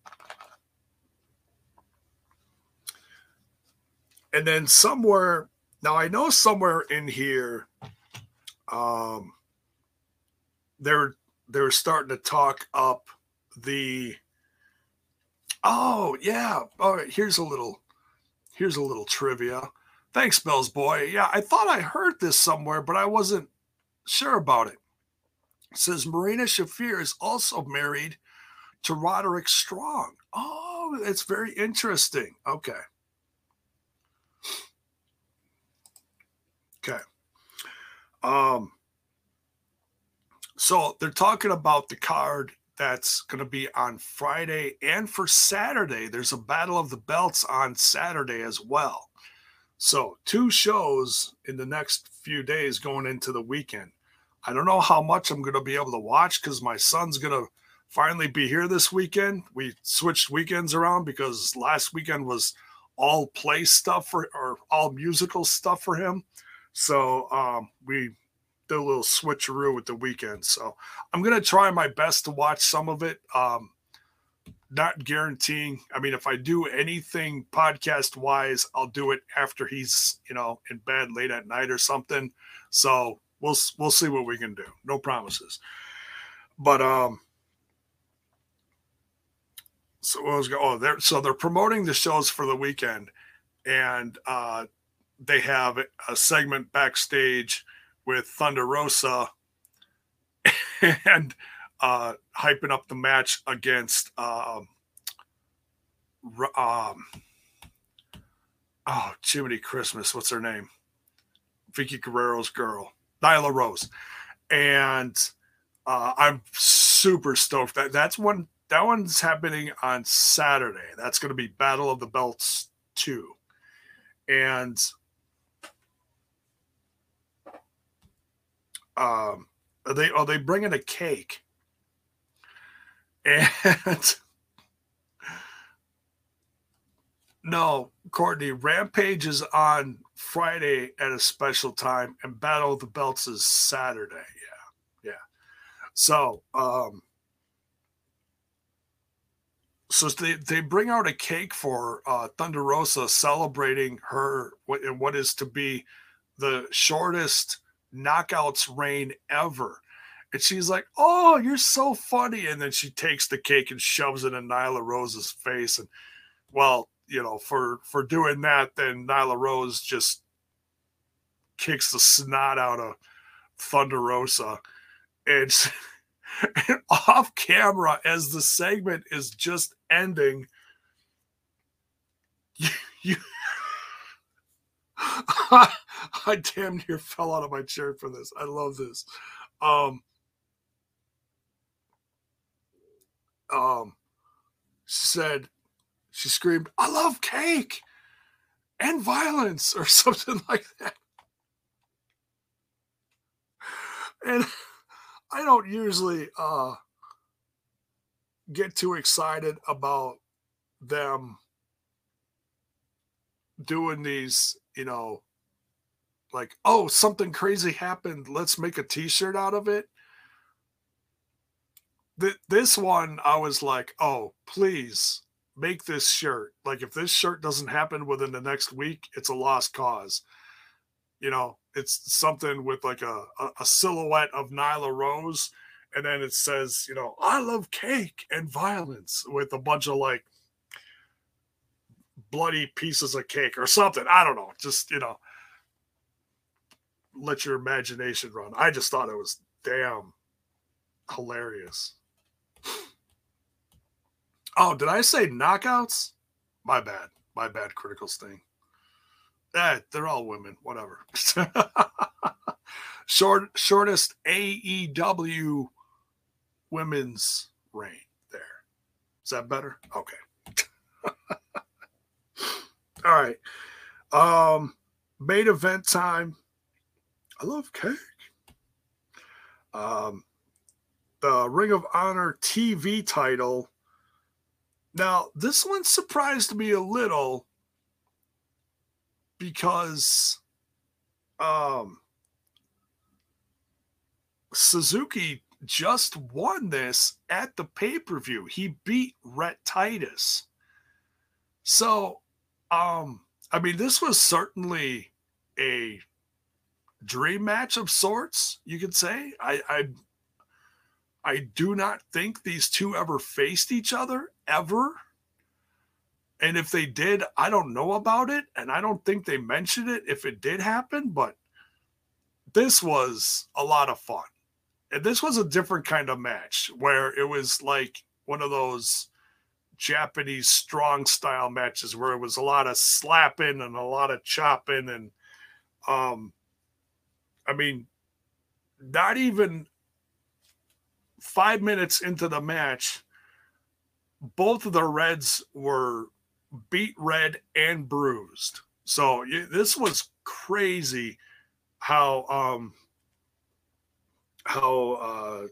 Speaker 1: and then somewhere now I know somewhere in here, um, they're they're starting to talk up the. Oh yeah! All right. Here's a little Here's a little trivia. Thanks, Bells Boy. Yeah, I thought I heard this somewhere, but I wasn't sure about it. it says Marina Shafir is also married to Roderick Strong. Oh, it's very interesting. Okay. Okay. Um, so they're talking about the card that's going to be on Friday and for Saturday. There's a Battle of the Belts on Saturday as well. So, two shows in the next few days going into the weekend. I don't know how much I'm going to be able to watch because my son's going to finally be here this weekend. We switched weekends around because last weekend was all play stuff for or all musical stuff for him. So um, we did a little switcheroo with the weekend. So I'm gonna try my best to watch some of it. Um, not guaranteeing. I mean, if I do anything podcast wise, I'll do it after he's you know in bed late at night or something. So we'll we'll see what we can do. No promises. But um, so what was going? Oh, they're so they're promoting the shows for the weekend, and uh, they have a segment backstage with Thunder Rosa and uh, hyping up the match against um, um, oh Jiminy Christmas, what's her name? Vickie Guerrero's girl, Nyla Rose, and uh, I'm super stoked that that's one that one's happening on Saturday. That's going to be Battle of the Belts two, and um, are they are they bringing a cake? And No, Courtney, Rampage is on Friday at a special time, and Battle of the Belts is Saturday. Yeah, yeah. So, um, so they, they bring out a cake for uh, Thunder Rosa celebrating her what, what is to be the shortest knockouts reign ever. And she's like, Oh, you're so funny. And then she takes the cake and shoves it in Nyla Rose's face. And well, you know, for for doing that, then Nyla Rose just kicks the snot out of Thunder Rosa. And and off camera as the segment is just ending you, you I, damn near fell out of my chair for this. I love this. Um um she said she screamed i love cake and violence or something like that. And I don't usually uh, get too excited about them doing these, you know, like, oh, something crazy happened. Let's make a t shirt out of it. Th- this one, I was like, oh, please make this shirt. Like, if this shirt doesn't happen within the next week, it's a lost cause. You know, it's something with like a, a, a silhouette of Nyla Rose, and then it says, you know, I love cake and violence with a bunch of like bloody pieces of cake or something. I don't know. Just, you know, let your imagination run. I just thought it was damn hilarious. Oh, did I say knockouts? My bad. My bad, critical sting. Eh, they're all women. Whatever. Short, shortest AEW women's reign. There. Is that better? Okay. all right. Um, main event time. I love cake. Um, the Ring of Honor TV title. Now, this one surprised me a little because um Suzuki just won this at the pay-per-view. He beat Rhett Titus. So um I mean this was certainly a dream match of sorts, you could say. I I I do not think these two ever faced each other ever and if they did, I don't know about it. And I don't think they mentioned it if it did happen, but this was a lot of fun. And this was a different kind of match where it was like one of those Japanese strong style matches where it was a lot of slapping and a lot of chopping. And, um, I mean, not even five minutes into the match, both of the Reds were beat red and bruised. So this was crazy how um how uh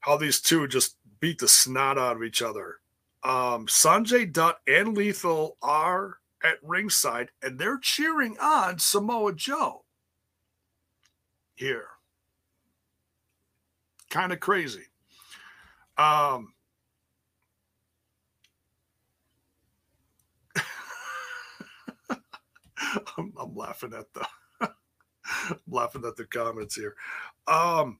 Speaker 1: how these two just beat the snot out of each other. Um Sanjay Dutt and Lethal are at ringside and they're cheering on Samoa Joe here. Kind of crazy. Um I'm, I'm laughing at the I'm laughing at the comments here. Um,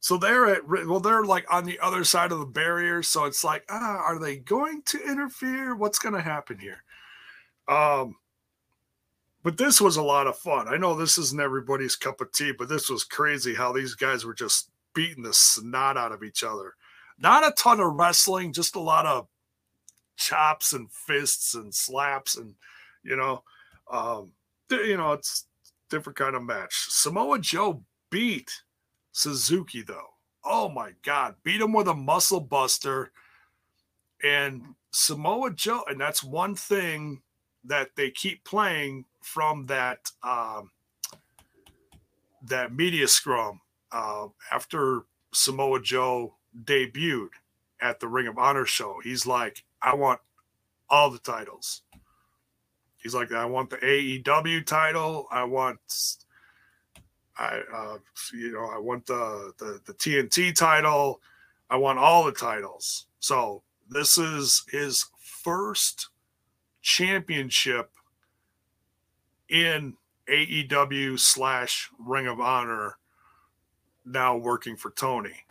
Speaker 1: so they're at well, they're like on the other side of the barrier. So it's like, ah, are they going to interfere? What's going to happen here? Um, but this was a lot of fun. I know this isn't everybody's cup of tea, but this was crazy how these guys were just beating the snot out of each other. Not a ton of wrestling, just a lot of chops and fists and slaps and you know um you know it's different kind of match samoa joe beat suzuki though oh my god beat him with a muscle buster and samoa joe and that's one thing that they keep playing from that um that media scrum uh, after samoa joe debuted at the Ring of Honor show. He's like, I want all the titles. He's like, I want the AEW title. I want, I, uh, you know, I want the, the the TNT title. I want all the titles. So this is his first championship in AEW slash Ring of Honor. Now working for Tony.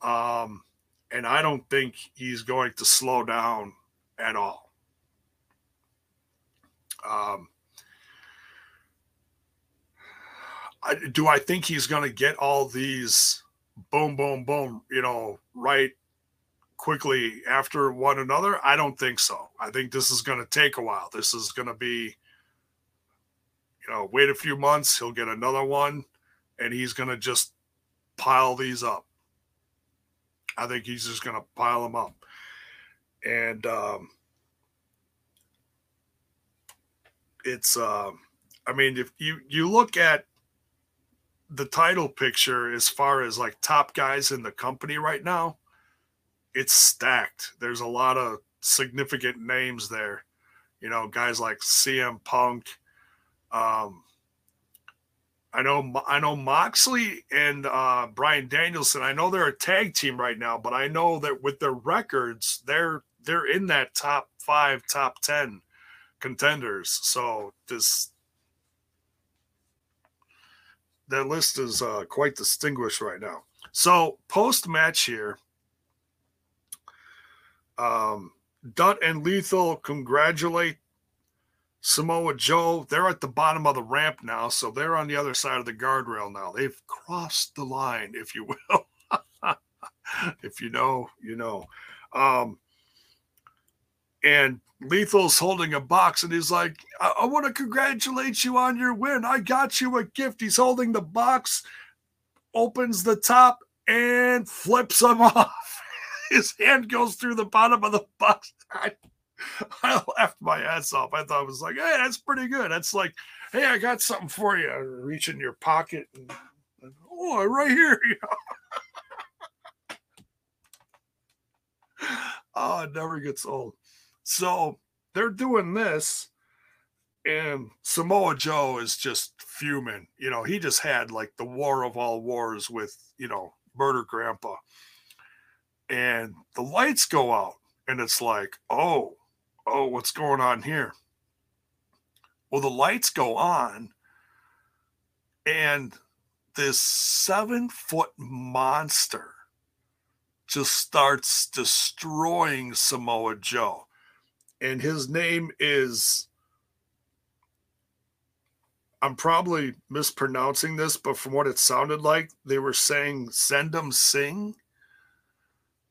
Speaker 1: Um, and I don't think he's going to slow down at all. Um, I, do I think he's going to get all these boom, boom, boom, you know, right quickly after one another? I don't think so. I think this is going to take a while. This is going to be, you know, wait a few months, he'll get another one, and he's going to just pile these up. I think he's just going to pile them up. And um, it's, uh, I mean, if you you look at the title picture as far as like top guys in the company right now, it's stacked. There's a lot of significant names there. You know, guys like CM Punk, um, I know I know Moxley and uh, Bryan Danielson. I know they're a tag team right now, but I know that with their records, they're they're in that top five, top ten contenders. So this that list is uh, quite distinguished right now. So post match here, um, Dutt and Lethal congratulate Samoa Joe, they're at the bottom of the ramp now, so they're on the other side of the guardrail now. They've crossed the line, if you will. if you know, you know. Um, and Lethal's holding a box and he's like, I, I want to congratulate you on your win. I got you a gift. He's holding the box, opens the top, and flips him off. His hand goes through the bottom of the box. I, I laughed my ass off. I thought it was like, hey, that's pretty good. That's like, hey, I got something for you. Reach in your pocket and, and oh, right here. oh, it never gets old. So they're doing this, and Samoa Joe is just fuming. You know, he just had like the war of all wars with, you know, Murder Grandpa. And the lights go out, and it's like, oh, oh, what's going on here? Well, the lights go on, and this seven foot monster just starts destroying Samoa Joe. And his name is, I'm probably mispronouncing this, but from what it sounded like, they were saying Sendam Singh.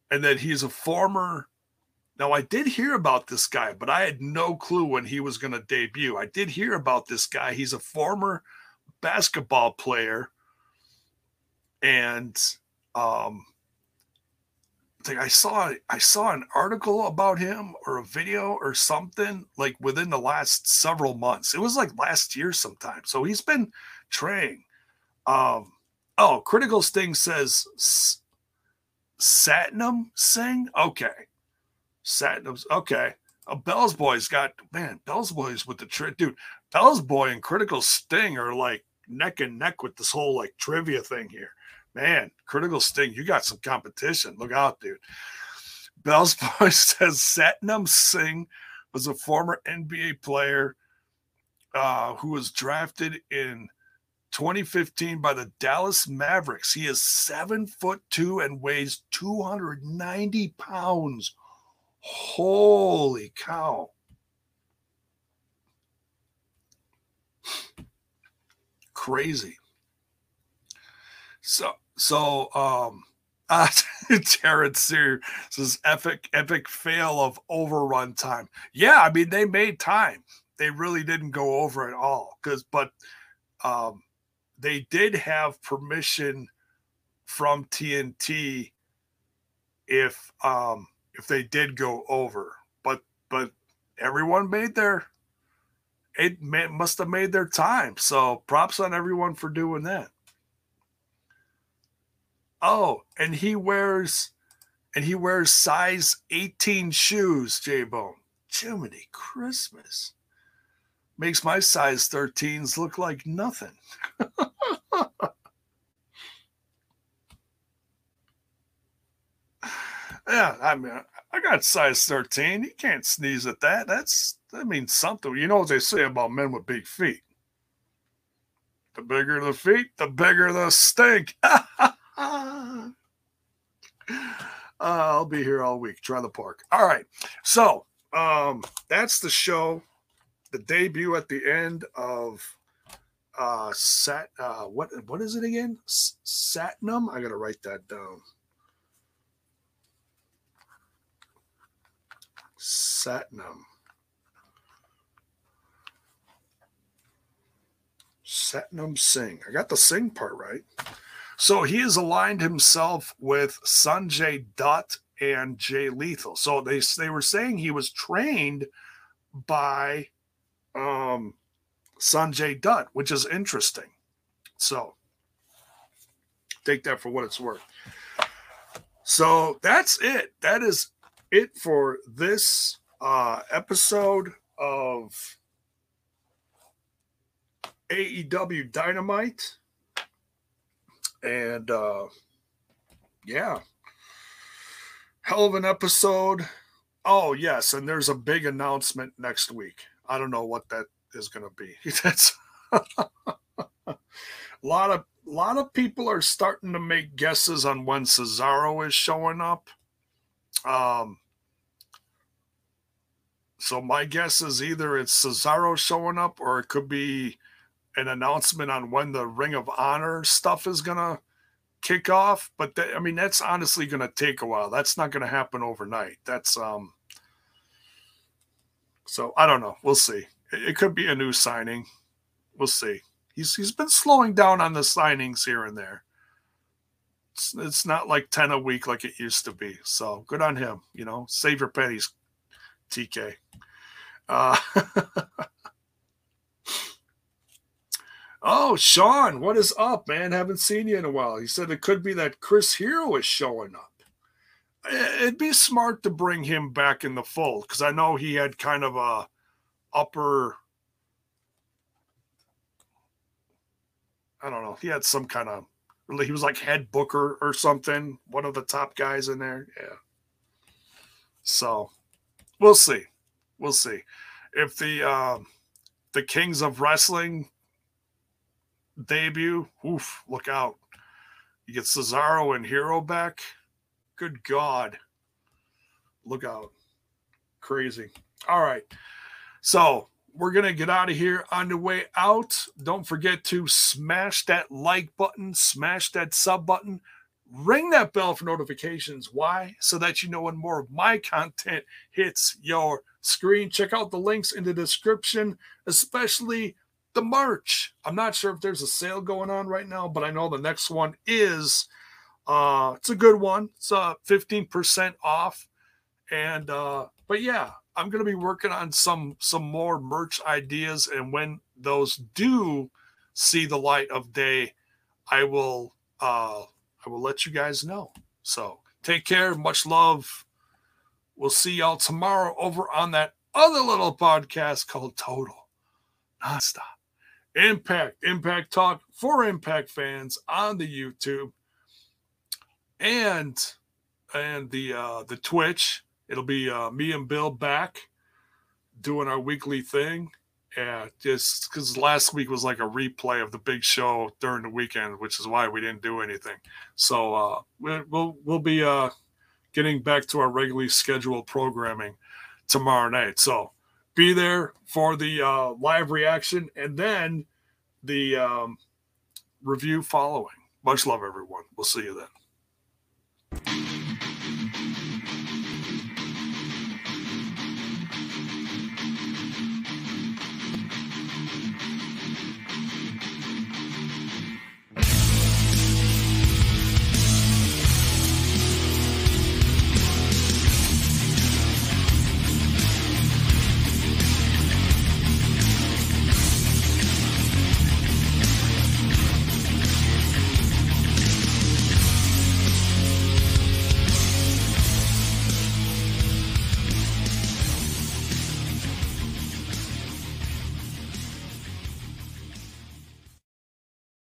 Speaker 1: And that he's a former now, I did hear about this guy, but I had no clue when he was going to debut. I did hear about this guy. He's a former basketball player. And um, Think I saw I saw an article about him or a video or something like within the last several months. It was like last year sometime. So he's been training. Um, oh, Critical Sting says Satnam Singh. Okay. Satnam's okay. Uh, Bell's Boy's got man, Bell's Boy's with the trick, dude. Bell's Boy and Critical Sting are like neck and neck with this whole like trivia thing here. Man, Critical Sting, you got some competition. Look out, dude. Bell's Boy says Satnam Singh was a former NBA player uh, who was drafted in 2015 by the Dallas Mavericks. He is seven foot two and weighs 290 pounds. Holy cow. Crazy. So, so, um, Jared Sear says epic, epic fail of overrun time. Yeah, I mean, they made time. They really didn't go over at all. Because, but, um, they did have permission from TNT if um if they did go over. But but everyone made their it must have made their time. So props on everyone for doing that. Oh, and he wears and he wears size 18 shoes, J Bone. Jiminy Christmas. Makes my size 13s look like nothing. yeah, I mean, I got size 13. You can't sneeze at that. That's that means something. You know what they say about men with big feet. The bigger the feet, the bigger the stink. uh, I'll be here all week. Try the park. All right. So um, that's the show. The debut at the end of uh sat uh what what is it again? S- Satnam. I gotta write that down. Satnam. Satnam Singh. I got the Singh part right. So he has aligned himself with Sanjay Dutt and Jay Lethal. So they they were saying he was trained by um, Sanjay Dutt, which is interesting. So take that for what it's worth. So that's it. That is it for this uh, episode of AEW Dynamite. And uh, yeah, hell of an episode. Oh, yes. And there's a big announcement next week. I don't know what that is going to be. That's a lot of a lot of people are starting to make guesses on when Cesaro is showing up. Um, so my guess is either it's Cesaro showing up or it could be an announcement on when the Ring of Honor stuff is gonna kick off. But I mean, that's honestly gonna take a while. That's not gonna happen overnight. That's um. So I don't know. We'll see. It, it could be a new signing. We'll see. He's he's been slowing down on the signings here and there. It's, it's not like 10 a week like it used to be. So good on him. You know, save your pennies, TK. Uh, oh, Sean, what is up, man? Haven't seen you in a while. He said it could be that Chris Hero is showing up. It'd be smart to bring him back in the fold because I know he had kind of a upper. I don't know. He had some kind of. Really he was like head booker or something. One of the top guys in there. Yeah. So, we'll see we'll see if the uh, the Kings of Wrestling debut. Oof! Look out! You get Cesaro and Hero back. Good God! Look out! Crazy. All right, so we're gonna get out of here on the way out. Don't forget to smash that like button, smash that sub button ring that bell for notifications. Why? So that you know when more of my content hits your screen. Check out the links in the description, especially the March. I'm not sure if there's a sale going on right now, but I know the next one is. Uh, it's a good one. It's uh 15% off. And uh, but yeah, I'm gonna be working on some some more merch ideas, and when those do see the light of day, I will uh I will let you guys know. So take care. Much love. We'll see y'all tomorrow over on that other little podcast called Total Nonstop Impact, Impact Talk for Impact fans on the YouTube and and the uh the Twitch. It'll be uh, me and Bill back doing our weekly thing. Yeah, just because last week was like a replay of the big show during the weekend, which is why we didn't do anything. So uh, we'll we'll be uh, getting back to our regularly scheduled programming tomorrow night. So be there for the uh, live reaction and then the um, review following. Much love, everyone. We'll see you then.